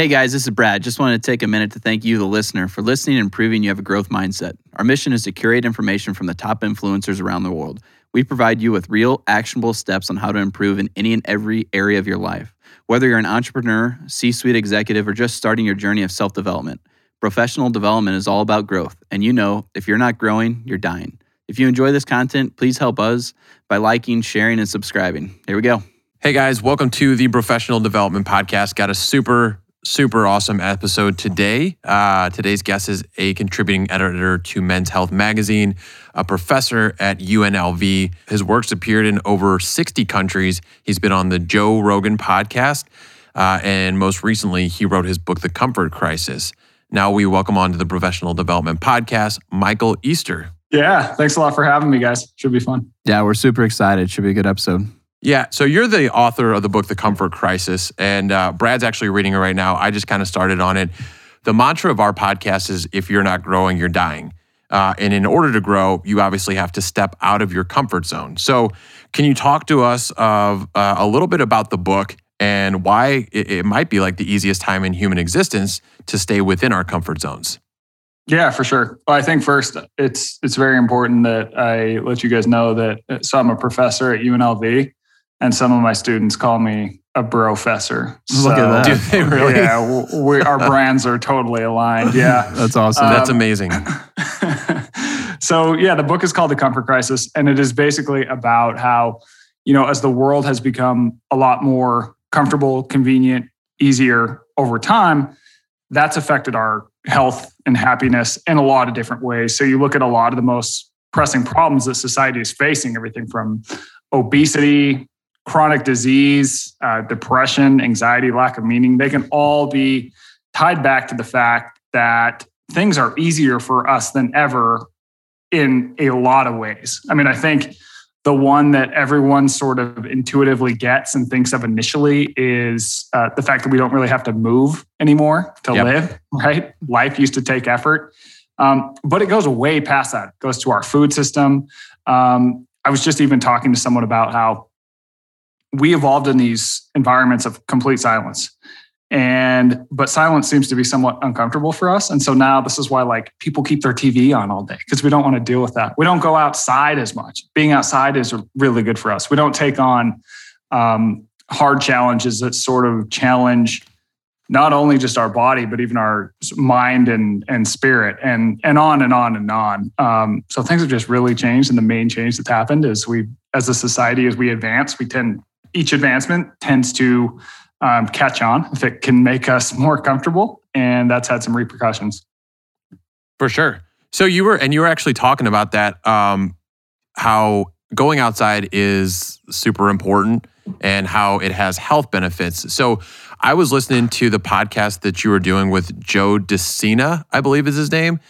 Hey guys, this is Brad. Just wanted to take a minute to thank you, the listener, for listening and proving you have a growth mindset. Our mission is to curate information from the top influencers around the world. We provide you with real, actionable steps on how to improve in any and every area of your life. Whether you're an entrepreneur, C suite executive, or just starting your journey of self development, professional development is all about growth. And you know, if you're not growing, you're dying. If you enjoy this content, please help us by liking, sharing, and subscribing. Here we go. Hey guys, welcome to the Professional Development Podcast. Got a super super awesome episode today. Uh, today's guest is a contributing editor to Men's Health magazine, a professor at UNLV. His works appeared in over 60 countries. He's been on the Joe Rogan podcast. Uh, and most recently, he wrote his book, The Comfort Crisis. Now we welcome on to the Professional Development Podcast, Michael Easter. Yeah, thanks a lot for having me, guys. Should be fun. Yeah, we're super excited. Should be a good episode. Yeah. So you're the author of the book, The Comfort Crisis, and uh, Brad's actually reading it right now. I just kind of started on it. The mantra of our podcast is if you're not growing, you're dying. Uh, and in order to grow, you obviously have to step out of your comfort zone. So, can you talk to us of uh, a little bit about the book and why it, it might be like the easiest time in human existence to stay within our comfort zones? Yeah, for sure. Well, I think first it's it's very important that I let you guys know that uh, so I'm a professor at UNLV, and some of my students call me a brofessor. Look so, at that. Do they really? Yeah, we, our brands are totally aligned. Yeah. That's awesome. Um, That's amazing. so yeah, the book is called The Comfort Crisis, and it is basically about how, you know, as the world has become a lot more comfortable, convenient, easier over time, that's affected our health and happiness in a lot of different ways. So you look at a lot of the most pressing problems that society is facing, everything from obesity, chronic disease, uh, depression, anxiety, lack of meaning, they can all be tied back to the fact that things are easier for us than ever in a lot of ways. I mean, I think the one that everyone sort of intuitively gets and thinks of initially is uh, the fact that we don't really have to move anymore to Yep. live, right? Life used to take effort. Um, but it goes way past that. It goes to our food system. Um, I was just even talking to someone about how we evolved in these environments of complete silence. And but silence seems to be somewhat uncomfortable for us. And so now this is why like people keep their tv on all day because we don't want to deal with that. We don't go outside as much. Being outside is really good for us. We don't take on um, hard challenges that sort of challenge not only just our body but even our mind and and spirit and and on and on and on. Um, so things have just really changed and the main change that's happened is we as a society as we advance we tend each advancement tends to um, catch on if it can make us more comfortable and that's had some repercussions For sure. So you were, and you were actually talking about that, um, how going outside is super important and how it has health benefits. So I was listening to the podcast that you were doing with Joe De Sena, I believe is his name.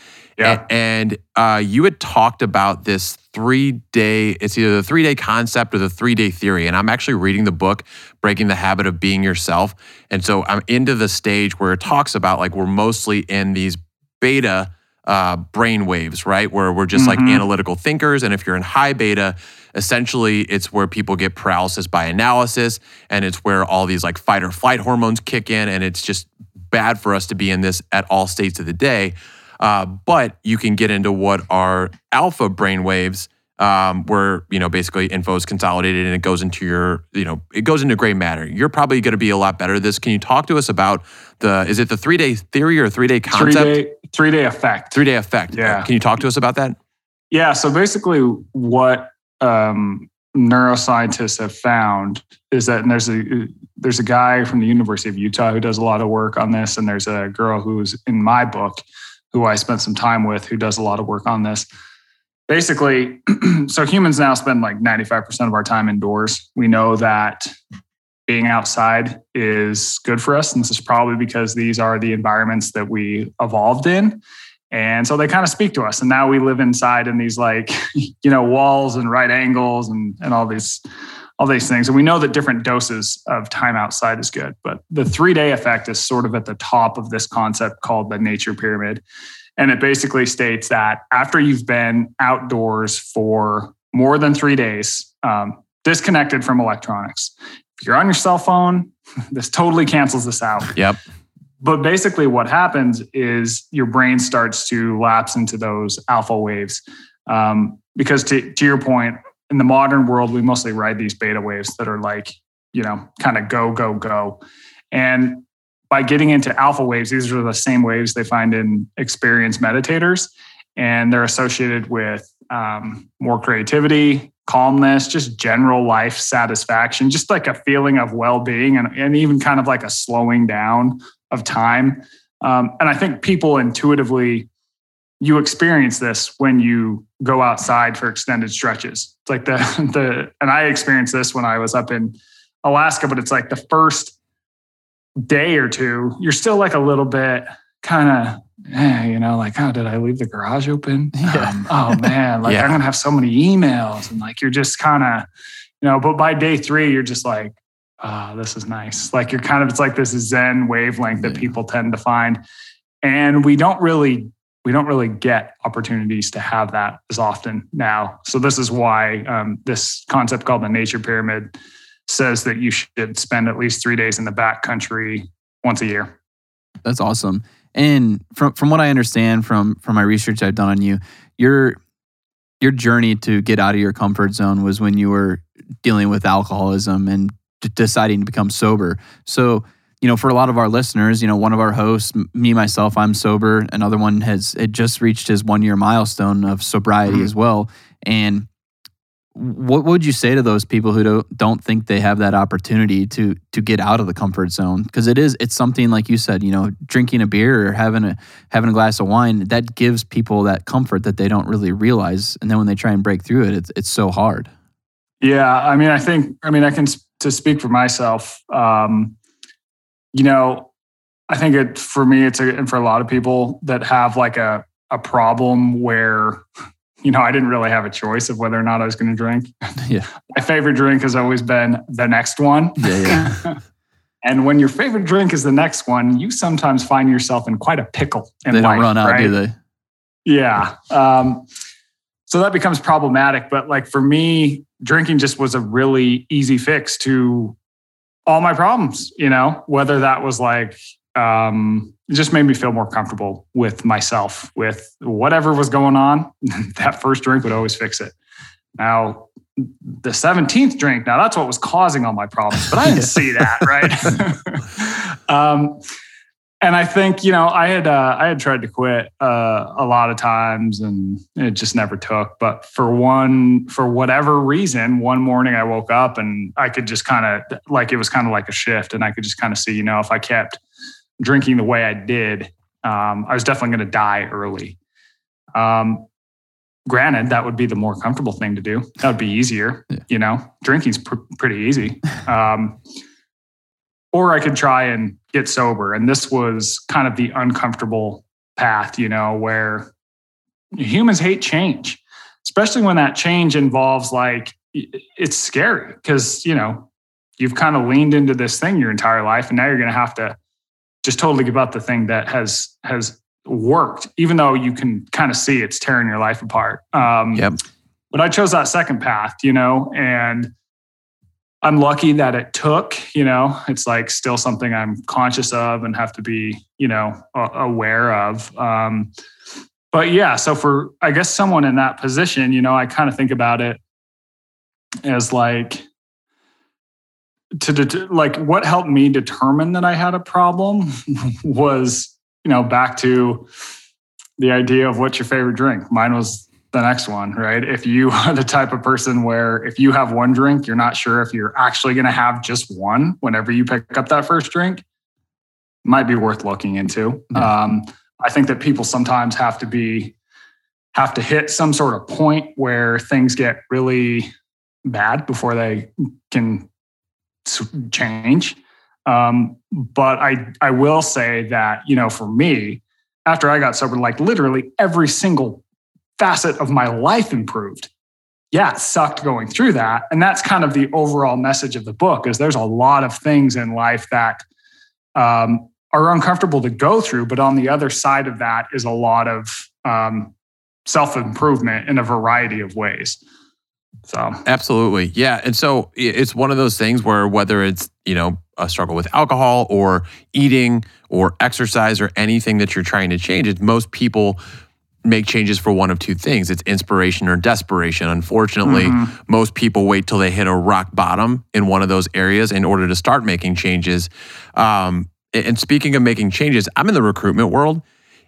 Yeah. A- And uh, you had talked about this three day, it's either the three day concept or the three day theory. And I'm actually reading the book, Breaking the Habit of Being Yourself. And so I'm into the stage where it talks about like we're mostly in these beta uh, brain waves, right? Where we're just like Mhm. analytical thinkers. And if you're in high beta, essentially it's where people get paralysis by analysis and it's where all these like fight or flight hormones kick in. And it's just bad for us to be in this at all states of the day. Uh, but you can get into what are alpha brain waves, um, where you know basically info is consolidated and it goes into your, you know, it goes into gray matter. You're probably going to be a lot better at this. Can you talk to us about the? Is it the three day theory or three day three concept? day three day effect Three day effect. Yeah. Can you talk to us about that? Yeah. So basically, what um, neuroscientists have found is that, and there's a there's a guy from the University of Utah who does a lot of work on this, and there's a girl who's in my book who I spent some time with who does a lot of work on this. Basically, so humans now spend like 95% of our time indoors. We know that being outside is good for us. And this is probably because these are the environments that we evolved in. And so they kind of speak to us. And now we live inside in these like, you know, walls and right angles and, and all these all these things. And we know that different doses of time outside is good. But the three day effect is sort of at the top of this concept called the nature pyramid. And it basically states that after you've been outdoors for more than three days, um, disconnected from electronics, if you're on your cell phone, this totally cancels this out. Yep. but basically, what happens is your brain starts to lapse into those alpha waves. Um, because to, to your point, in the modern world, we mostly ride these beta waves that are like, you know, kind of go, go, go. And by getting into alpha waves, these are the same waves they find in experienced meditators, and they're associated with um, more creativity, calmness, just general life satisfaction, just like a feeling of well being, and, and even kind of like a slowing down of time. Um, and I think people intuitively, you experience this when you go outside for extended stretches. It's like the the and I experienced this when I was up in Alaska, but it's like the first day or two, you're still like a little bit kind of, eh, you know, like, oh, did I leave the garage open? Yeah. Um, oh man, like yeah. I'm gonna have so many emails, and like you're just kind of, you know. But by day three, you're just like, oh, this is nice. Like you're kind of, it's like this Zen wavelength that people tend to find, and we don't really we don't really get opportunities to have that as often now. So this is why um, this concept called the nature pyramid says that you should spend at least three days in the back country once a year. That's awesome. And from from what I understand from from my research I've done on you, your your journey to get out of your comfort zone was when you were dealing with alcoholism and deciding to become sober. So you know, for a lot of our listeners, you know, one of our hosts, me myself, I'm sober. Another one has it just reached his one year milestone of sobriety mm-hmm. as well. And what would you say to those people who don't don't think they have that opportunity to to get out of the comfort zone? Because it is it's something like you said, you know, drinking a beer or having a having a glass of wine that gives people that comfort that they don't really realize, and then when they try and break through it, it's it's so hard. Yeah, I mean, I think I mean I can to speak for myself. Um, you know, I think it for me, it's a, and for a lot of people that have like a a problem where, you know, I didn't really have a choice of whether or not I was going to drink. Yeah, my favorite drink has always been the next one. Yeah, yeah. and when your favorite drink is the next one, you sometimes find yourself in quite a pickle. they don't life, run out, right? do they? Yeah. Um, so that becomes problematic. But like for me, drinking just was a really easy fix to all my problems, you know, whether that was like, um, it just made me feel more comfortable with myself, with whatever was going on. that first drink would always fix it. Now, the 17th drink, now that's what was causing all my problems, but I didn't see that, right? um, and I think you know I had uh, I had tried to quit uh, a lot of times and it just never took. But for one, for whatever reason, one morning I woke up and I could just kind of like it was kind of like a shift, and I could just kind of see you know if I kept drinking the way I did, um, I was definitely going to die early. Um, granted, that would be the more comfortable thing to do. That would be easier. Yeah. You know, drinking's pr- pretty easy. Um, or I could try and get sober. And this was kind of the uncomfortable path, you know, where humans hate change, especially when that change involves like, it's scary because, you know, you've kind of leaned into this thing your entire life and now you're going to have to just totally give up the thing that has has worked even though you can kind of see it's tearing your life apart um yep. but i chose that second path you know and I'm lucky that it took, you know, it's like still something I'm conscious of and have to be, you know, aware of. Um, but yeah, so for, I guess, someone in that position, you know, I kind of think about it as like, to det- like what helped me determine that I had a problem was, you know, back to the idea of what's your favorite drink. Mine was the next one, right? If you are the type of person where if you have one drink, you're not sure if you're actually going to have just one whenever you pick up that first drink, might be worth looking into. Yeah. Um, I think that people sometimes have to be have to hit some sort of point where things get really bad before they can change. Um, but I I will say that you know for me, after I got sober, like literally every single facet of my life improved. Yeah, it sucked going through that. And that's kind of the overall message of the book is there's a lot of things in life that um, are uncomfortable to go through. But on the other side of that is a lot of um, self improvement in a variety of ways. So Absolutely. Yeah. And so it's one of those things where whether it's, you know, a struggle with alcohol or eating or exercise or anything that you're trying to change, it's most people make changes for one of two things. It's inspiration or desperation. Unfortunately, Mhm. most people wait till they hit a rock bottom in one of those areas in order to start making changes. Um, and speaking of making changes, I'm in the recruitment world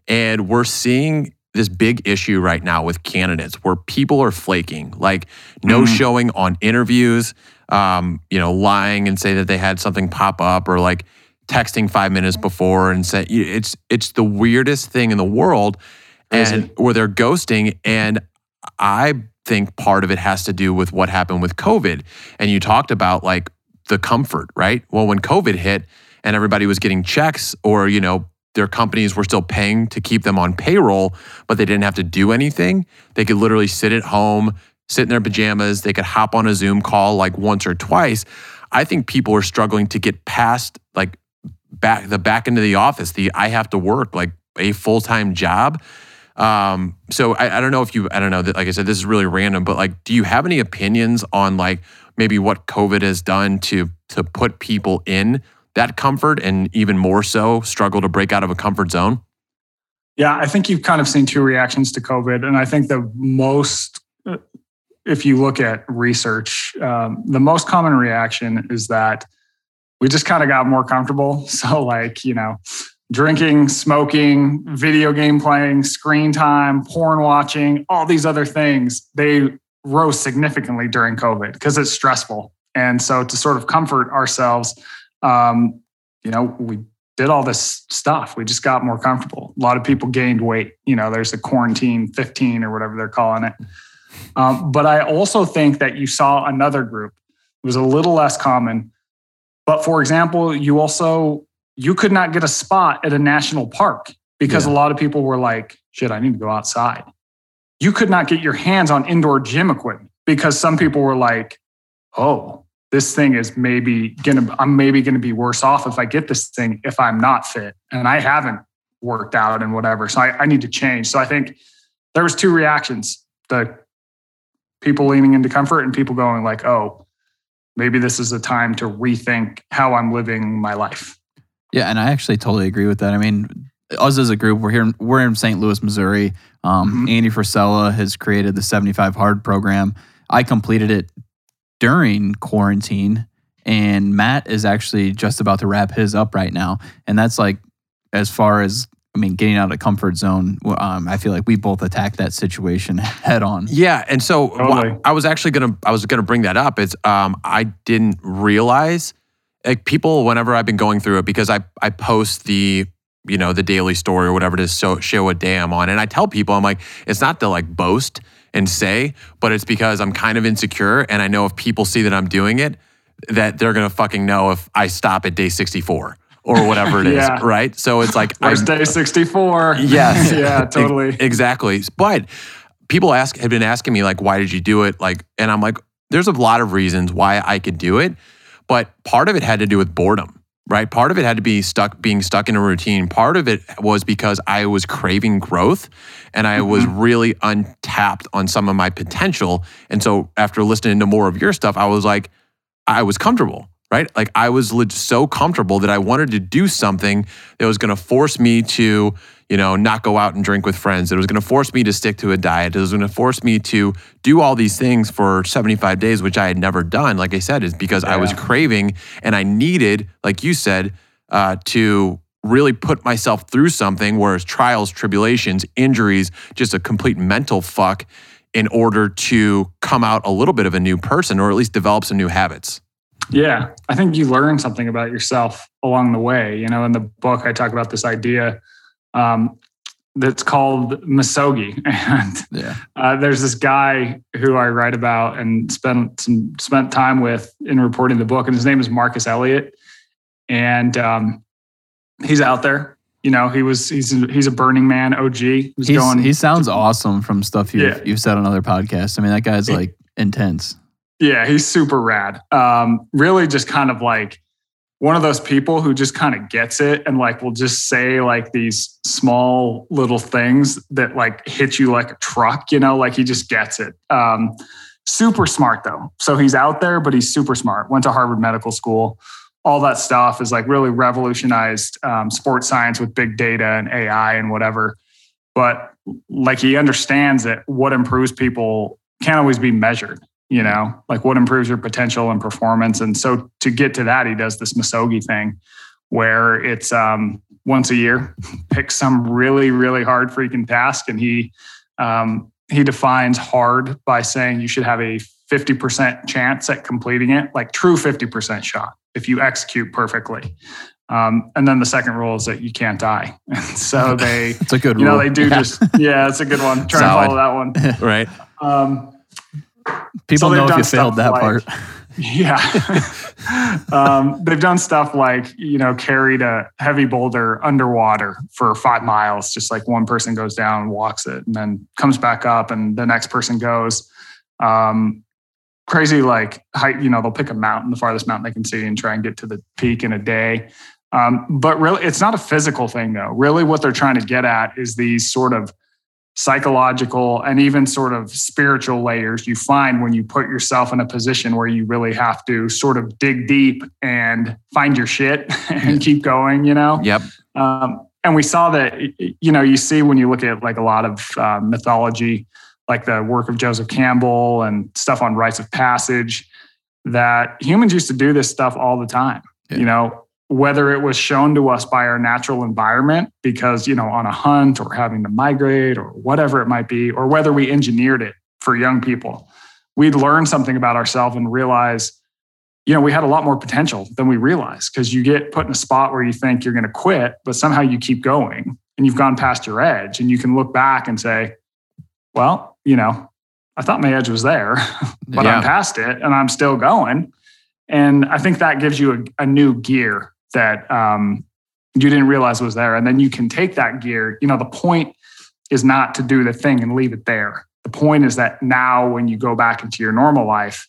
and we're seeing this big issue right now with candidates where people are flaking, like no Mhm. showing on interviews, um, you know, lying and say that they had something pop up or like texting five minutes before and say it's it's the weirdest thing in the world And where they're ghosting and I think part of it has to do with what happened with COVID. And you talked about like the comfort, right? Well, when COVID hit and everybody was getting checks or, you know, their companies were still paying to keep them on payroll, but they didn't have to do anything. They could literally sit at home, sit in their pajamas. They could hop on a Zoom call like once or twice. I think people are struggling to get past like back the back into the office. The I have to work like a full time job. Um, so I, I don't know if you I don't know that like I said this is really random, but like, do you have any opinions on like maybe what COVID has done to to put people in that comfort and even more so struggle to break out of a comfort zone? Yeah, I think you've kind of seen two reactions to COVID. And I think the most, if you look at research, um, the most common reaction is that we just kind of got more comfortable. So, like, you know, drinking, smoking, video game playing, screen time, porn watching, all these other things, they rose significantly during COVID because it's stressful. And so, to sort of comfort ourselves, um, you know, we did all this stuff. We just got more comfortable. A lot of people gained weight. You know, there's a quarantine 15 or whatever they're calling it. Um, but I also think that you saw another group. It was a little less common. But for example, you also you could not get a spot at a national park because Yeah. a lot of people were like, "Shit, I need to go outside." You could not get your hands on indoor gym equipment because some people were like, "Oh, this thing is maybe gonna i'm maybe gonna be worse off if i get this thing if i'm not fit and i haven't worked out and whatever so i, I need to change so i think there was two reactions the people leaning into comfort and people going like oh maybe this is a time to rethink how i'm living my life Yeah, and I actually totally agree with that. I mean, us as a group, we're here. We're in St. Louis, Missouri. Um, Mhm. Andy Frisella has created the 75 Hard program. I completed it during quarantine, and Matt is actually just about to wrap his up right now. And that's like, as far as I mean, getting out of comfort zone. Um, I feel like we both attacked that situation head on. Yeah, and so wha- Totally. I was actually gonna I was gonna bring that up. It's um I didn't realize like people whenever I've been going through it because I I post the you know the daily story or whatever it is so show a day I'm on and I tell people I'm like it's not to like boast and say but it's because I'm kind of insecure and I know if people see that I'm doing it that they're gonna fucking know if I stop at day 64 or whatever it is Yeah. right so it's like First day 64. Yes. yeah, totally. Exactly. But people ask have been asking me like, why did you do it? Like, and I'm like, there's a lot of reasons why I could do it, but part of it had to do with boredom. Right. Part of it had to be stuck, being stuck in a routine. Part of it was because I was craving growth and I was mm-hmm. really untapped on some of my potential. And so after listening to more of your stuff, I was like, I was comfortable, right? Like I was so comfortable that I wanted to do something that was going to force me to, you know, not go out and drink with friends. It was going to force me to stick to a diet. It was going to force me to do all these things for 75 days, which I had never done. Like I said, is because I was craving and I needed, like you said, uh, to really put myself through something, whereas trials, tribulations, injuries, just a complete mental fuck in order to come out a little bit of a new person or at least develop some new habits. Yeah, I think you learn something about yourself along the way. You know, in the book, I talk about this idea um, that's called misogi, and Yeah. uh, there's this guy who I write about and spent some spent time with in reporting the book, and his name is Marcus Elliott, and um, he's out there. You know, he was he's he's a Burning Man OG. He's, He's, going. he sounds awesome from stuff you've, Yeah. you've said on other podcasts. I mean, that guy's like intense. Yeah, he's super rad. Um, really just kind of like one of those people who just kind of gets it and like will just say like these small little things that like hit you like a truck, you know, like he just gets it. Um, super smart though. So he's out there, but he's super smart. Went to Harvard Medical School. All that stuff is like really revolutionized um, sports science with big data and AI and whatever. But like he understands that what improves people can't always be measured you know, like what improves your potential and performance. And so to get to that, he does this misogi thing where it's um, once a year, pick some really, really hard freaking task. And he, um, he defines hard by saying you should have a 50% chance at completing it, like true 50% shot if you execute perfectly. Um, and then the second rule is that you can't die. And so they, it's a good you rule. know, they do just, yeah, it's a good one. Try Solid. to follow that one. right? People so know if you failed that like- part. Yeah. um, they've done stuff like, you know, carried a heavy boulder underwater for five miles, just like one person goes down, walks it, and then comes back up, and the next person goes. Um, crazy, like height, you know, they'll pick a mountain, the farthest mountain they can see, and try and get to the peak in a day. Um, but really, it's not a physical thing, though. Really, what they're trying to get at is these sort of psychological and even sort of spiritual layers you find when you put yourself in a position where you really have to sort of dig deep and find your shit and keep going, you know? Yep. Um, and we saw that, you know, you see when you look at like a lot of uh, mythology, like the work of Joseph Campbell and stuff on rites of passage, that humans used to do this stuff all the time. Yeah. You know, whether it was shown to us by our natural environment because, you know, on a hunt or having to migrate or whatever it might be, or whether we engineered it for young people, we'd learn something about ourselves and realize, you know, we had a lot more potential than we realized because you get put in a spot where you think you're going to quit, but somehow you keep going and you've gone past your edge and you can look back and say, well, you know, I thought my edge was there, but Yeah. I'm past it and I'm still going. And I think that gives you a, a new gear that um, you didn't realize was there. And then you can take that gear. You know, the point is not to do the thing and leave it there. The point is that now, when you go back into your normal life,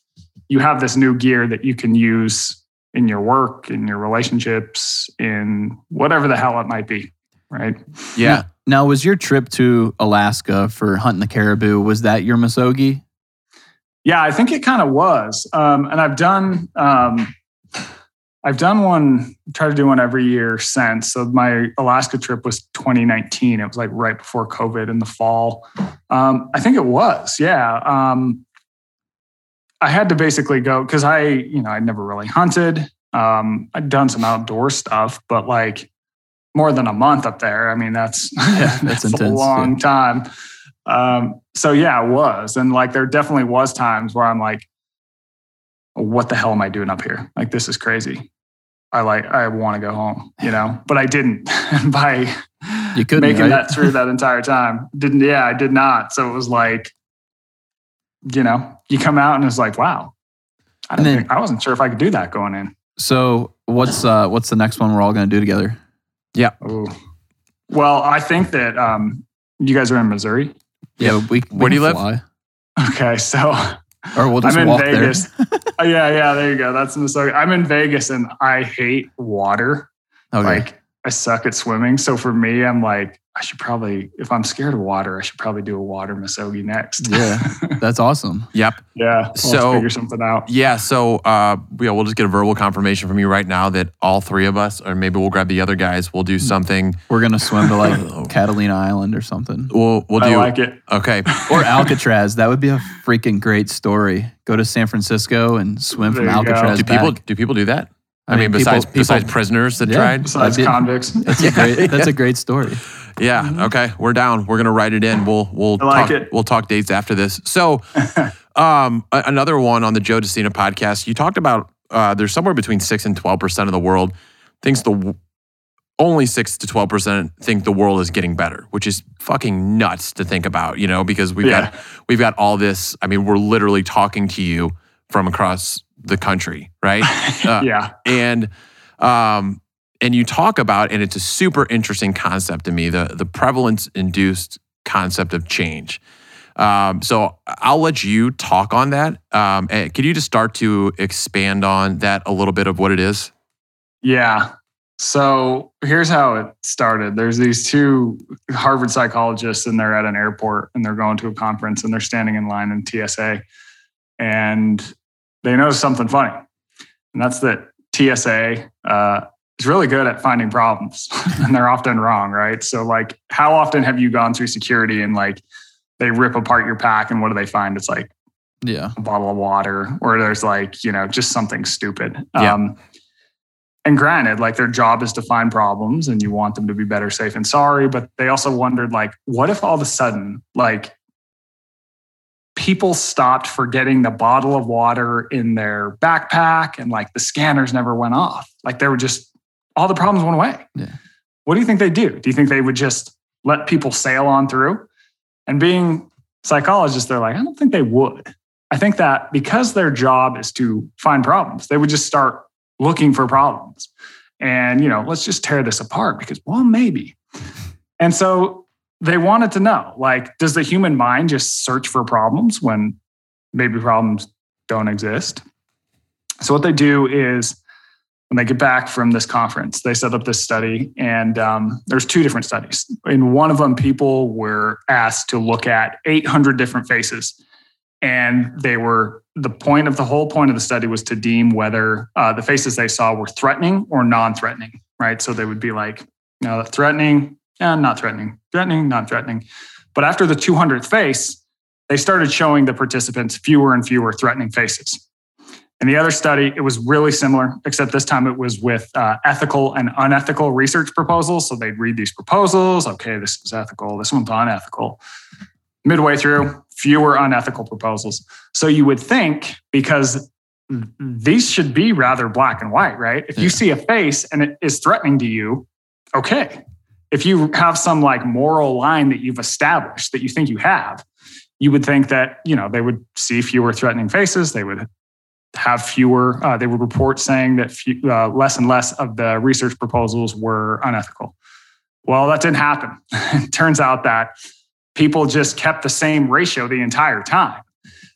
you have this new gear that you can use in your work, in your relationships, in whatever the hell it might be. Right. Yeah. Now, was your trip to Alaska for hunting the caribou, was that your Misogi? Yeah, I think it kind of was. Um, and I've done um, I've done one, try to do one every year since. So my Alaska trip was 2019. It was like right before COVID in the fall. Um, I think it was, yeah. Um, I had to basically go because I, you know, I'd never really hunted. Um, I'd done some outdoor stuff, but like more than a month up there. I mean, that's Yeah, that's a intense, long time. Um, so yeah, it was, and like there definitely was times where I'm like, what the hell am I doing up here? Like this is crazy. I like I want to go home, you know, but I didn't by You couldn't, making right? that through that entire time. Didn't yeah, I did not. So it was like, you know, you come out and it's like, wow. I And didn't then- think, I wasn't sure if I could do that going in. So, what's uh, what's the next one we're all going to do together? Yeah. Ooh. Well, I think that um, you guys are in Missouri. Yeah, we. we Where do you can live? Okay, so Or we'll just I'm in walk Vegas. Oh, yeah, yeah, there you go. That's Missouri. I'm in Vegas and I hate water. Okay. Like I suck at swimming. So for me, I'm like, I should probably, if I'm scared of water, I should probably do a water Misogi next. Yeah. That's awesome. Yep. yeah. We'll So- figure something out. Yeah. So uh, yeah, we'll just get a verbal confirmation from you right now that all three of us, or maybe we'll grab the other guys. We'll do something. We're going to swim to like Catalina Island or something. We'll we'll I do. like it. Okay. Or Alcatraz. That would be a freaking great story. Go to San Francisco and swim from There you go. Alcatraz. Do people do people do that? I, I mean, mean, people- besides people- besides prisoners that Yeah. tried. Besides That'd be- convicts. That's a great. That's a great story. Yeah. Okay. We're down. We're gonna write it in. We'll we'll I like talk, it. we'll talk dates after this. So, um, a- another one on the Joe De Sena podcast. You talked about uh, there's somewhere between six and twelve percent of the world thinks the only six to twelve percent think the world is getting better, which is fucking nuts to think about. You know, because we've Yeah. got we've got all this. I mean, we're literally talking to you from across the country, right? Uh, yeah. and um and you talk about and it's a super interesting concept to me the the prevalence induced concept of change um, so I'll let you talk on that. Um, and could you just start to expand on that a little bit of what it is? Yeah. So here's how it started. There's these two Harvard psychologists, and they're at an airport and they're going to a conference and they're standing in line in TSA. and they noticed something funny, and that's that TSA uh, is really good at finding problems, and they're often wrong, right? So, like, how often have you gone through security and like they rip apart your pack, and what do they find? It's like Yeah. a bottle of water, or there's like, you know, just something stupid. Yeah. Um, and granted, like their job is to find problems and you want them to be better safe and sorry, but they also wondered, like, what if all of a sudden, like, people stopped forgetting the bottle of water in their backpack and like the scanners never went off? Like, they were just, all the problems went away. Yeah. What do you think they do? Do you think they would just let people sail on through? And being psychologists, they're like, I don't think they would. I think that because their job is to find problems, they would just start looking for problems. And, you know, let's just tear this apart because, well, maybe. And so they wanted to know like, does the human mind just search for problems when maybe problems don't exist? So, what they do is when they get back from this conference, they set up this study, and um, there's two different studies. In one of them, people were asked to look at 800 different faces and they were the point of the whole point of the study was to deem whether uh, the faces they saw were threatening or non-threatening right so they would be like you know, threatening and not threatening. Threatening not threatening. But after the 200th face they started showing the participants fewer and fewer threatening faces. In the other study it was really similar except this time it was with uh, ethical and unethical research proposals. So they'd read these proposals. Okay this is ethical. This one's unethical. Midway through, fewer unethical proposals. So you would think because these should be rather black and white, right? If you see a face and it is threatening to you, okay. If you have some like moral line that you've established that you think you have, you would think that, you know, they would see fewer threatening faces. They would have fewer, uh, they would report saying that few, uh, less and less of the research proposals were unethical. Well, that didn't happen. it turns out that people just kept the same ratio the entire time.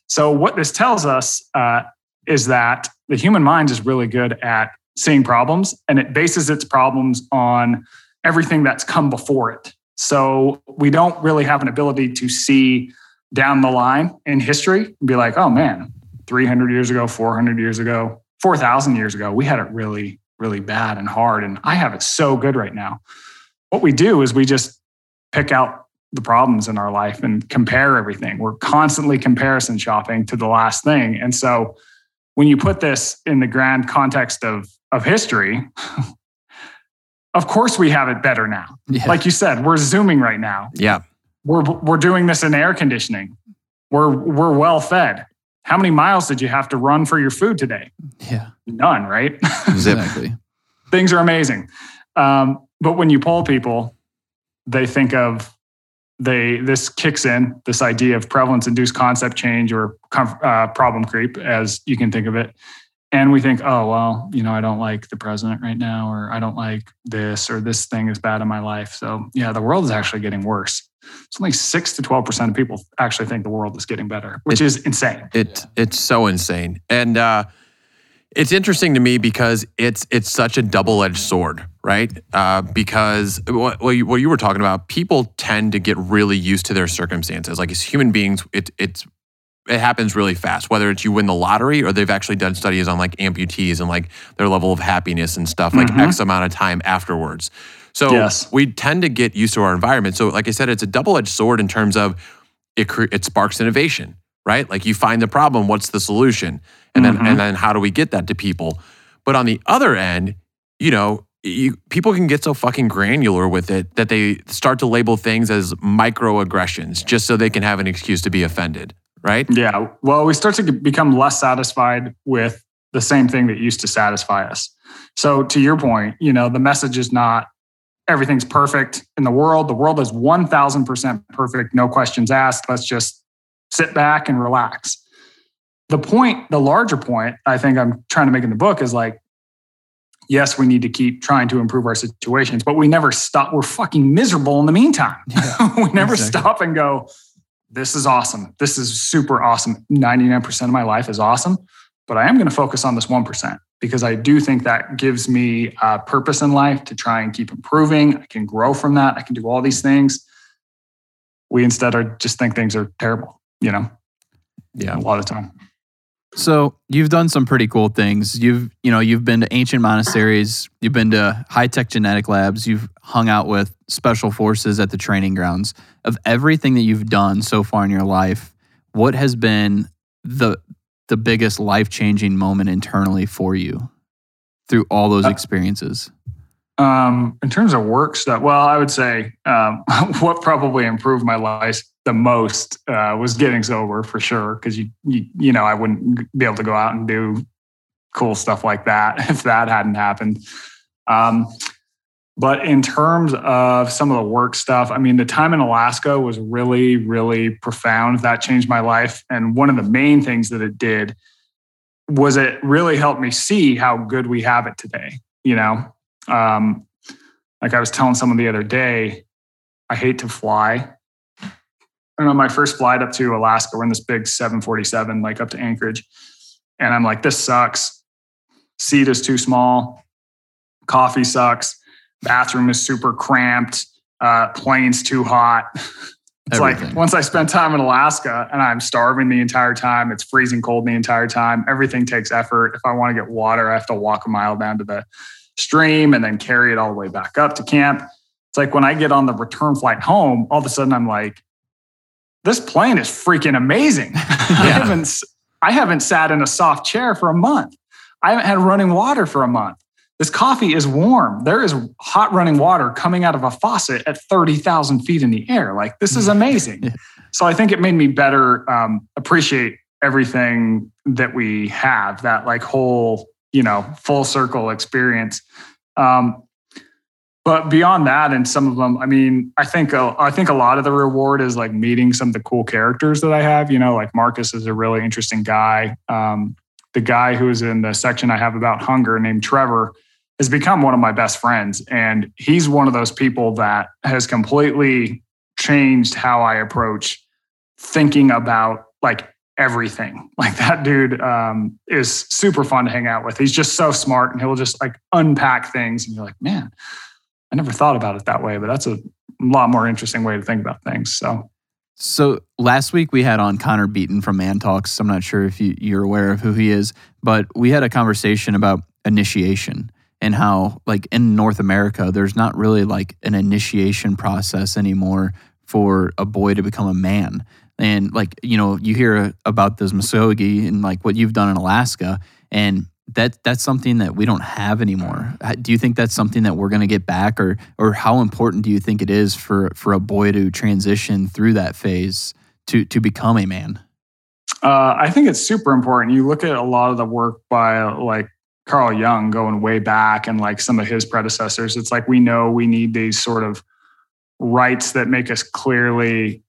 So, what this tells us uh, is that the human mind is really good at seeing problems and it bases its problems on everything that's come before it. So, we don't really have an ability to see down the line in history and be like, oh man, 300 years ago, 400 years ago, 4,000 years ago, we had it really, really bad and hard. And I have it so good right now. What we do is we just pick out the problems in our life and compare everything. We're constantly comparison shopping to the last thing. And so when you put this in the grand context of, of history, of course we have it better now. Yeah. Like you said, we're zooming right now. Yeah. We're we're doing this in air conditioning. We're we're well fed. How many miles did you have to run for your food today? yeah. None, right? Exactly. Things are amazing. Um, but when you poll people, they think of they this kicks in this idea of prevalence induced concept change or uh, problem creep, as you can think of it. And we think, oh well, you know, I don't like the president right now, or I don't like this, or this thing is bad in my life. So yeah, the world is actually getting worse. It's only six to twelve percent of people actually think the world is getting better, which is insane. It it's so insane, and uh, it's interesting to me because it's it's such a double edged sword, right? Uh, because what, what, you, what you were talking about, people tend to get really used to their circumstances. Like as human beings, it it's it happens really fast. Whether it's you win the lottery or they've actually done studies on like amputees and like their level of happiness and stuff, like Mhm. X amount of time afterwards. So Yes. we tend to get used to our environment. So, like I said, it's a double edged sword in terms of it cre- it sparks innovation, right? Like you find the problem, what's the solution, and then Mhm. and then how do we get that to people? But on the other end, you know, you, people can get so fucking granular with it that they start to label things as microaggressions just so they can have an excuse to be offended, right? Yeah. Well, we start to become less satisfied with the same thing that used to satisfy us. So, to your point, you know, the message is not everything's perfect in the world. The world is 1000% perfect, no questions asked. Let's just sit back and relax. The point, the larger point I think I'm trying to make in the book is like, yes, we need to keep trying to improve our situations, but we never stop. We're fucking miserable in the meantime. we never exactly. stop and go, this is awesome. This is super awesome. 99% of my life is awesome, but I am going to focus on this 1% because I do think that gives me a purpose in life to try and keep improving. I can grow from that. I can do all these things. We instead are just think things are terrible, you know, Yeah. a lot of time. So you've done some pretty cool things. You've you know you've been to ancient monasteries. You've been to high tech genetic labs. You've hung out with special forces at the training grounds. Of everything that you've done so far in your life, what has been the the biggest life changing moment internally for you through all those Uh, experiences? Um, in terms of work stuff, well, I would say um, what probably improved my life the most uh, was getting sober for sure. Because you, you, you know, I wouldn't be able to go out and do cool stuff like that if that hadn't happened. Um, but in terms of some of the work stuff, I mean, the time in Alaska was really, really profound. That changed my life. And one of the main things that it did was it really helped me see how good we have it today. You know, um, like I was telling someone the other day, I hate to fly. And on my first flight up to Alaska, we're in this big 747, like up to Anchorage. And I'm like, this sucks. Seat is too small. Coffee sucks. Bathroom is super cramped. Uh, plane's too hot. It's Everything. like once I spend time in Alaska and I'm starving the entire time, it's freezing cold the entire time. Everything takes effort. If I want to get water, I have to walk a mile down to the stream and then carry it all the way back up to camp. It's like when I get on the return flight home, all of a sudden I'm like, this plane is freaking amazing. I haven't I haven't sat in a soft chair for a month. I haven't had running water for a month. This coffee is warm. There is hot running water coming out of a faucet at 30,000 feet in the air. Like, this is amazing. Yeah. So I think it made me better um, appreciate everything that we have, that like whole, you know, full circle experience. Um, but beyond that, and some of them, I mean, I think uh, I think a lot of the reward is like meeting some of the cool characters that I have. You know, like Marcus is a really interesting guy. Um, the guy who is in the section I have about hunger, named Trevor, has become one of my best friends, and he's one of those people that has completely changed how I approach thinking about like everything. Like that dude um, is super fun to hang out with. He's just so smart, and he'll just like unpack things, and you're like, man. I never thought about it that way, but that's a lot more interesting way to think about things. So, So last week we had on Connor Beaton from Man Talks. I'm not sure if you, you're aware of who he is, but we had a conversation about initiation and how, like in North America, there's not really like an initiation process anymore for a boy to become a man. And like you know, you hear about this Misogi and like what you've done in Alaska, and that that's something that we don't have anymore. Do you think that's something that we're going to get back, or or how important do you think it is for for a boy to transition through that phase to to become a man? uh, I think it's super important. You look at a lot of the work by like Carl Jung going way back and like some of his predecessors. It's like we know we need these sort of rites that make us clearly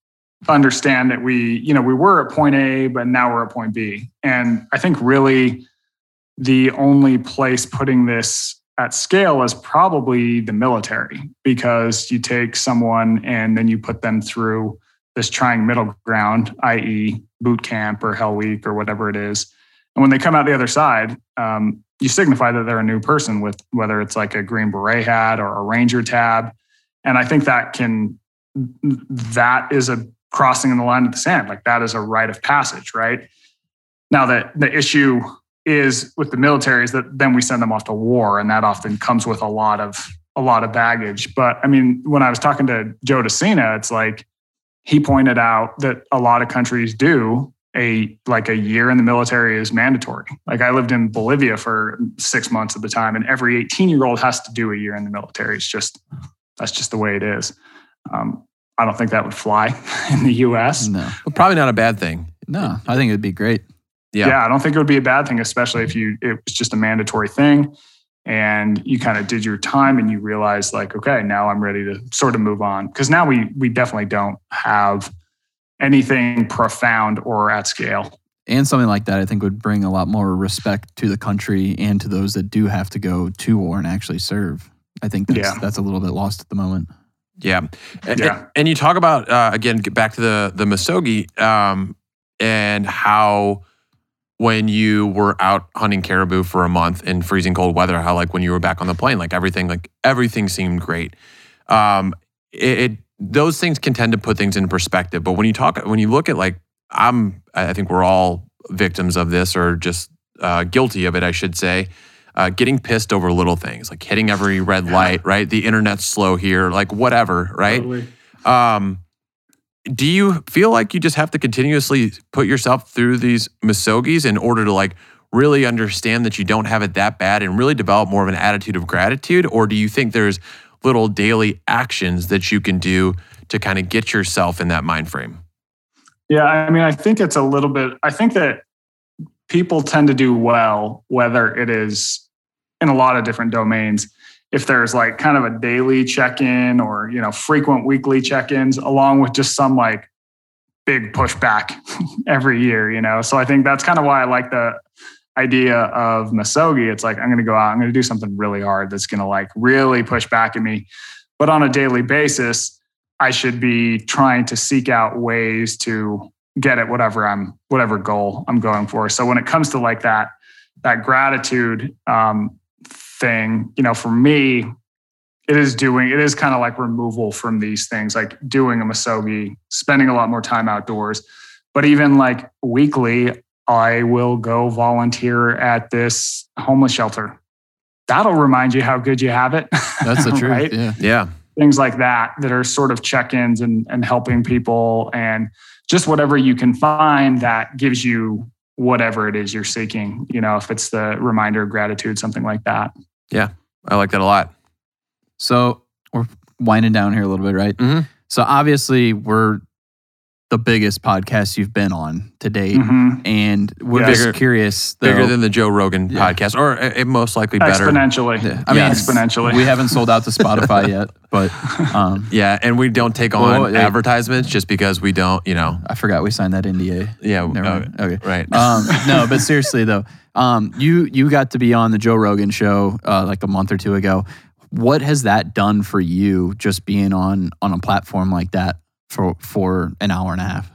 understand that we, you know, we were at point A, but now we're at point B. And I think really the only place putting this at scale is probably the military because you take someone and then you put them through this trying middle ground, i.e., boot camp or hell week or whatever it is. And when they come out the other side, um, you signify that they're a new person with whether it's like a green beret hat or a ranger tab. And I think that can, that is a crossing in the line of the sand. Like that is a rite of passage, right? Now, the, the issue is with the military is that then we send them off to war, and that often comes with a lot of a lot of baggage. But I mean, when I was talking to Joe De Sena, it's like he pointed out that a lot of countries do a like a year in the military is mandatory. Like I lived in Bolivia for six months at the time, and every 18 year old has to do a year in the military. It's just that's just the way it is. Um, I don't think that would fly in the U.S. No, But probably not a bad thing. no, I think it'd be great. Yeah. yeah. I don't think it would be a bad thing, especially if you it was just a mandatory thing and you kind of did your time and you realized like, okay, now I'm ready to sort of move on. Because now we we definitely don't have anything profound or at scale. And something like that, I think, would bring a lot more respect to the country and to those that do have to go to war and actually serve. I think that's Yeah. that's a little bit lost at the moment. Yeah. And, Yeah. and you talk about uh, again get back to the the Misogi um, and how when you were out hunting caribou for a month in freezing cold weather, how like when you were back on the plane, like everything like everything seemed great. Um, it, it those things can tend to put things in perspective, but when you talk when you look at like I'm I think we're all victims of this or just uh, guilty of it, I should say. Uh, getting pissed over little things like hitting every red light, right? The internet's slow here, like whatever, right? Totally. Um, do you feel like you just have to continuously put yourself through these misogis in order to like really understand that you don't have it that bad and really develop more of an attitude of gratitude? Or do you think there's little daily actions that you can do to kind of get yourself in that mind frame? Yeah, I mean, I think it's a little bit, I think that people tend to do well, whether it is in a lot of different domains. If there's like kind of a daily check in or, you know, frequent weekly check ins, along with just some like big pushback every year, you know. So I think that's kind of why I like the idea of misogi It's like, I'm going to go out, I'm going to do something really hard that's going to like really push back at me. But on a daily basis, I should be trying to seek out ways to get at whatever I'm, whatever goal I'm going for. So when it comes to like that, that gratitude um, thing, you know, for me, it is doing, it is kind of like removal from these things, like doing a misogi, spending a lot more time outdoors. But even like weekly, I will go volunteer at this homeless shelter. That'll remind you how good you have it. That's the truth. right? Yeah. Yeah. Things like that that are sort of check-ins and, and helping people and just whatever you can find that gives you whatever it is you're seeking. You know, if it's the reminder of gratitude, something like that. I like that a lot. So we're winding down here a little bit, right? Mhm. So obviously we're the biggest podcast you've been on to date, Mhm. and we're Yeah. just Bigger- curious. Though, Bigger than the Joe Rogan Yeah. podcast, or it most likely better. Exponentially. Yeah. I mean, Yeah. exponentially. we haven't sold out to Spotify yet, but um, Yeah, and we don't take on Well, yeah. advertisements just because we don't, you know. I forgot we signed that NDA. Yeah, Never uh, mind. Okay. right. Um, no, but seriously though, um, you you got to be on the Joe Rogan show uh, like a month or two ago. What has that done for you? Just being on on a platform like that for for an hour and a half.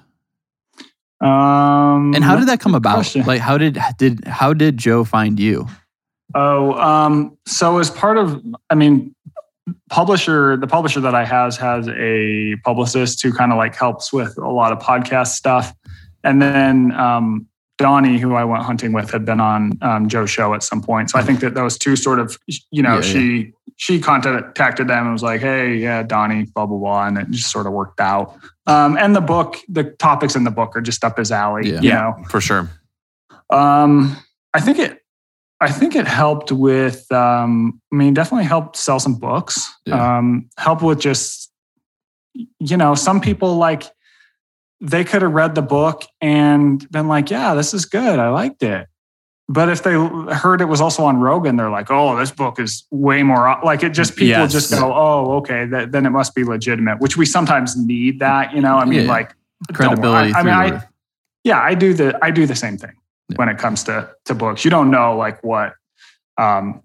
Um, And how did that come about? question. Like, how did did how did Joe find you? Oh, um, so as part of, I mean, publisher, the publisher that I has has a publicist who kind of like helps with a lot of podcast stuff, and then um, Donnie, who I went hunting with, had been on um, Joe's show at some point. So I think that those two sort of, you know, Yeah, she she contacted them and was like, "Hey, yeah, Donnie, blah blah blah," and it just sort of worked out. Um, and the book, the topics in the book are just up his alley. Yeah. You Yeah. know, for sure. um, I think it. I think it helped with. Um, I mean, definitely helped sell some books. Yeah. Um, help with just, you know, some people like they could have read the book and been like, "Yeah, this is good. I liked it." But if they heard it was also on Rogan, they're like, "Oh, this book is way more like it." Just people Yes. just go, "Oh, okay, that, then it must be legitimate." Which we sometimes need that, you know. I mean, Yeah. like Credibility. I, I mean, I, yeah, I do the I do the same thing Yeah. when it comes to to books. You don't know like what um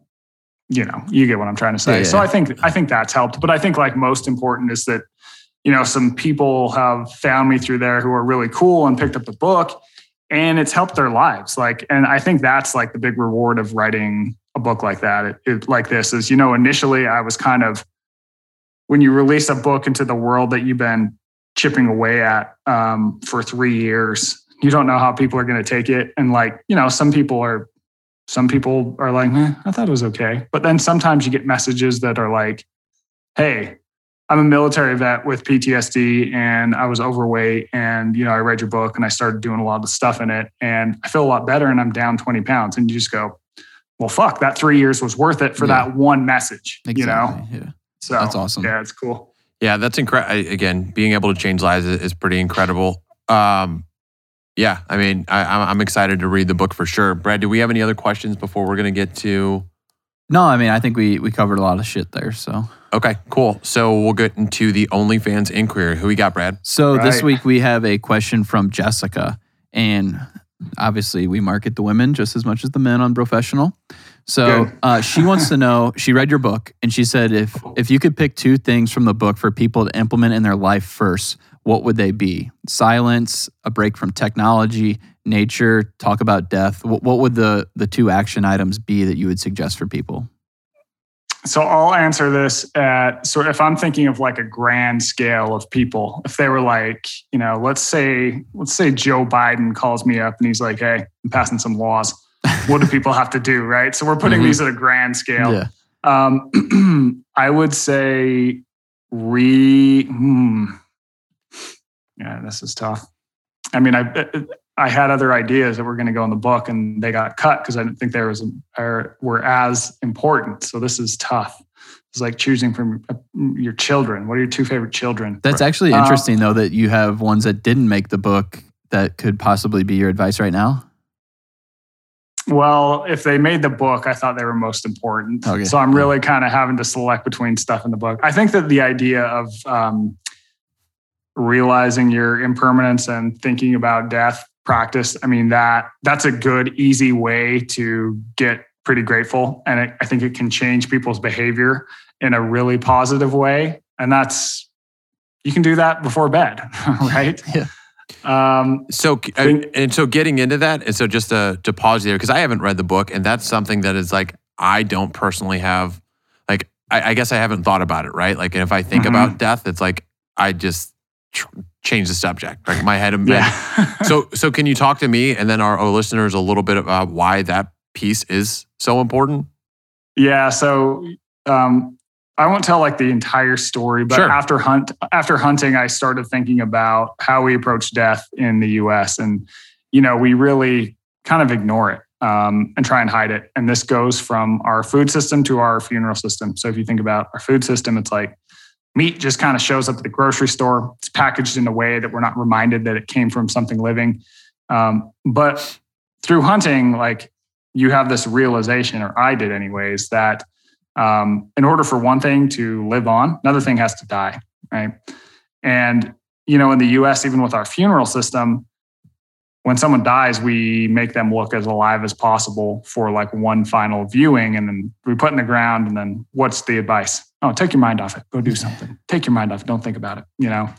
you know, you get what I'm trying to say. Yeah, So. I think I think that's helped. But I think like most important is that, you know, some people have found me through there who are really cool and picked up the book and it's helped their lives. Like, and I think that's like the big reward of writing a book like that. It, it, like this is, you know, initially I was kind of when you release a book into the world that you've been chipping away at um, for three years, you don't know how people are going to take it. And like, you know, some people are, some people are like, eh, I thought it was okay. But then sometimes you get messages that are like, hey, I'm a military vet with PTSD and I was overweight. And, you know, I read your book and I started doing a lot of the stuff in it and I feel a lot better and I'm down 20 pounds. And you just go, well, fuck, that three years was worth it for Yeah. that one message, you know? Yeah. So That's awesome. Yeah, it's cool. Yeah, that's incredible. Again, being able to change lives is, is pretty incredible. Um, yeah, I mean, I, I'm I'm excited to read the book for sure. Brad, do we have any other questions before we're going to get to? No, I mean, I think we we covered a lot of shit there. So, Okay, cool. So we'll get into the OnlyFans inquiry. Who we got, Brad? so this week we have a question from Jessica, and obviously we market the women just as much as the men on professional. So uh, she wants to know. She read your book, and she said if if you could pick two things from the book for people to implement in their life first, what would they be? Silence, a break from technology, nature, talk about death. What, what would the the two action items be that you would suggest for people? So I'll answer this at so if I'm thinking of like a grand scale of people, if they were like, you know, let's say let's say Joe Biden calls me up and he's like, "Hey, I'm passing some laws. What do people have to do?" Right. So we're putting Mhm. these at a grand scale. Yeah. Um, I would say re. Hmm. Yeah, this is tough. I mean, I I had other ideas that were going to go in the book, and they got cut because I didn't think there was or were as important. So this is tough. It's like choosing from uh, your children. What are your two favorite children? That's actually Um, interesting, though, that you have ones that didn't make the book that could possibly be your advice right now. Well, if they made the book, I thought they were most important. Okay. So I'm really kind of having to select between stuff in the book. I think that the idea of um, realizing your impermanence and thinking about death practice, I mean that that's a good, easy way to get pretty grateful, and it, I think it can change people's behavior in a really positive way. And that's you can do that before bed, right? Yeah. Um, So and so getting into that, and so just to to pause there because I haven't read the book, and that's something that is like I don't personally have. Like I, I guess I haven't thought about it, right? Like, and if I think Mhm. about death, it's like I just change the subject. Like my head. yeah. So so can you talk to me and then our, our listeners a little bit about why that piece is so important? Yeah, so um, I won't tell like the entire story, but Sure. after hunt after hunting, I started thinking about how we approach death in the U.S. and you know we really kind of ignore it um, and try and hide it. And this goes from our food system to our funeral system. So if you think about our food system, it's like meat just kind of shows up at the grocery store. It's packaged in a way that we're not reminded that it came from something living. Um, but through hunting, like you have this realization, or I did anyways, that um, in order for one thing to live on, another thing has to die, right? And you know, in the U.S., even with our funeral system, when someone dies, we make them look as alive as possible for like one final viewing, and then we put in the ground. And then, what's the advice? Oh, take your mind off it. Go do something. Take your mind off it. Don't think about it. You know.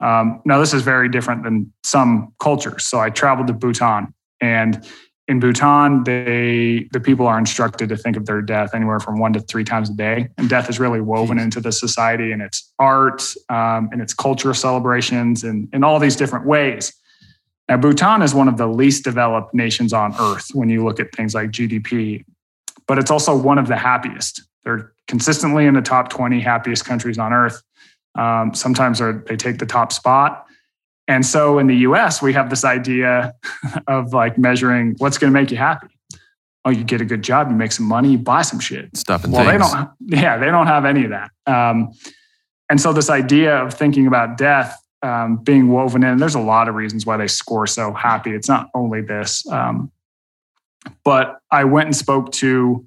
Um, now, this is very different than some cultures. So I traveled to Bhutan, and in Bhutan, they the people are instructed to think of their death anywhere from one to three times a day, and death is really woven into the society and its art um, and its cultural celebrations and in all these different ways. Now, Bhutan is one of the least developed nations on earth when you look at things like GDP, but it's also one of the happiest. They're consistently in the top 20 happiest countries on earth. Um, sometimes they're- take the top spot. And so in the US, we have this idea of like measuring what's going to make you happy. Oh, you get a good job, you make some money, you buy some shit. Stuff and Well, things. they don't. Yeah, they don't have any of that. Um, and so this idea of thinking about death um, being woven in, there's a lot of reasons why they score so happy. It's not only this, um, but I went and spoke to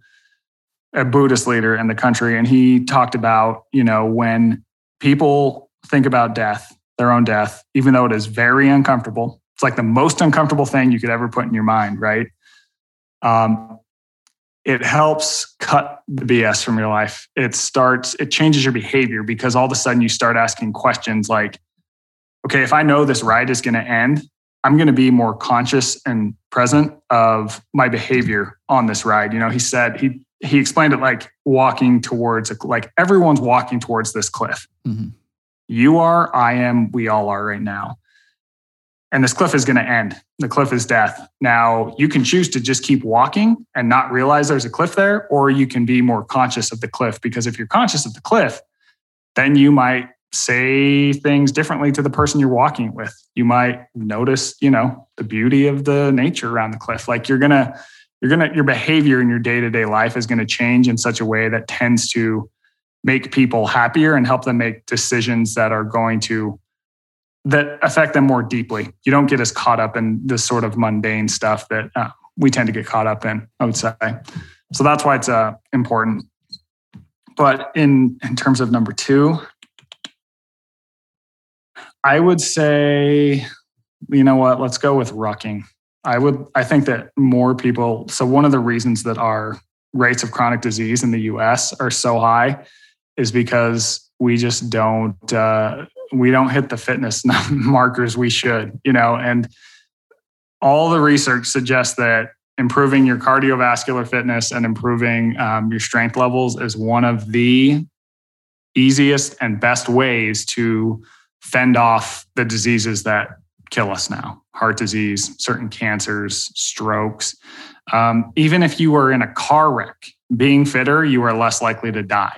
a Buddhist leader in the country, and he talked about you know when people think about death, their own death, even though it is very uncomfortable. It's like the most uncomfortable thing you could ever put in your mind, right? Um, it helps cut the BS from your life. It starts, it changes your behavior because all of a sudden you start asking questions like, okay, if I know this ride is going to end, I'm going to be more conscious and present of my behavior on this ride. You know, he said, he, he explained it like walking towards, a, like everyone's walking towards this cliff. Mhm. You are, I am, we all are right now. And this cliff is going to end. The cliff is death. Now, you can choose to just keep walking and not realize there's a cliff there, or you can be more conscious of the cliff. Because if you're conscious of the cliff, then you might say things differently to the person you're walking with. You might notice, you know, the beauty of the nature around the cliff. Like you're going to, you're going to, your behavior in your day to day life is going to change in such a way that tends to make people happier and help them make decisions that are going to that affect them more deeply. You don't get as caught up in this sort of mundane stuff that uh, we tend to get caught up in. I would say, so that's why it's uh, important. But in in terms of number two, I would say, you know what? Let's go with rucking. I would. I think that more people. So one of the reasons that our rates of chronic disease in the U.S. are so high is because we just don't uh, we don't hit the fitness markers we should, you know, and all the research suggests that improving your cardiovascular fitness and improving um, your strength levels is one of the easiest and best ways to fend off the diseases that kill us now heart disease, certain cancers, strokes. Um, even if you were in a car wreck, being fitter, you are less likely to die.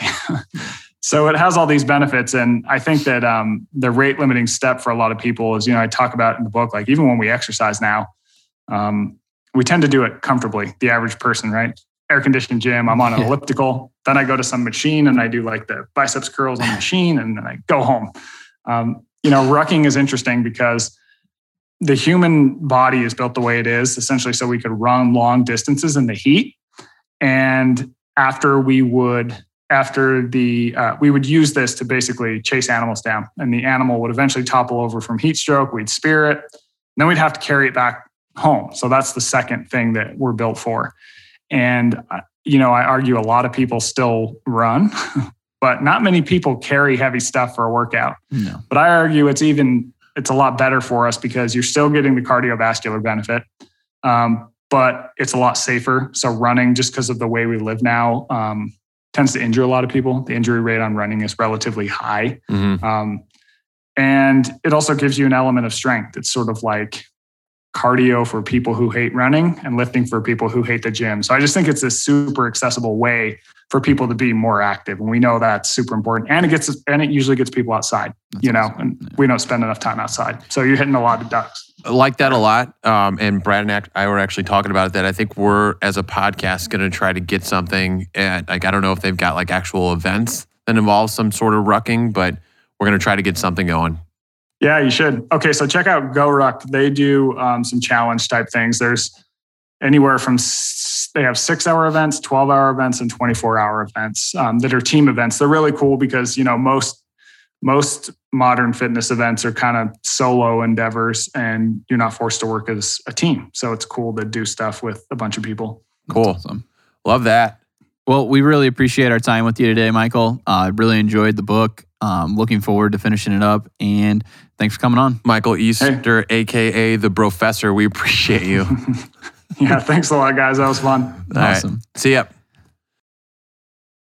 so it has all these benefits. And I think that um, the rate limiting step for a lot of people is, you know, I talk about in the book, like even when we exercise now, um, we tend to do it comfortably, the average person, right? Air conditioned gym, I'm on an elliptical. Then I go to some machine and I do like the biceps curls on the machine and then I go home. Um, you know, rucking is interesting because the human body is built the way it is, essentially, so we could run long distances in the heat. And after we would, after the, uh, we would use this to basically chase animals down, and the animal would eventually topple over from heat stroke. We'd spear it, then we'd have to carry it back home. So that's the second thing that we're built for. And uh, you know, I argue a lot of people still run, but not many people carry heavy stuff for a workout. No. But I argue it's even it's a lot better for us because you're still getting the cardiovascular benefit, um, but it's a lot safer. So running, just because of the way we live now, um, tends to injure a lot of people. The injury rate on running is relatively high, Mhm. um, and it also gives you an element of strength. It's sort of like cardio for people who hate running and lifting for people who hate the gym. So I just think it's a super accessible way for people to be more active, and we know that's super important. And it gets and it usually gets people outside, That's you know, awesome. and Yeah. we don't spend enough time outside. So you're hitting a lot of ducks. I like that a lot. Um, and Brad and I were actually talking about it that I think we're, as a podcast, going to try to get something at, like, I don't know if they've got like actual events that involve some sort of rucking, but we're going to try to get something going. Yeah, you should. Okay, so check out GoRuck. They do um, some challenge type things. There's anywhere from they have six hour events, 12 hour events, and 24 hour events um, that are team events. They're really cool because you know most most modern fitness events are kind of solo endeavors, and you're not forced to work as a team. So it's cool to do stuff with a bunch of people. Cool. Awesome. Love that. Well, we really appreciate our time with you today, Michael. I uh, really enjoyed the book. Um, looking forward to finishing it up. And thanks for coming on. Michael Easter, AKA the Professor. We appreciate you. yeah, thanks a lot, guys. That was fun. All right. Awesome. See ya.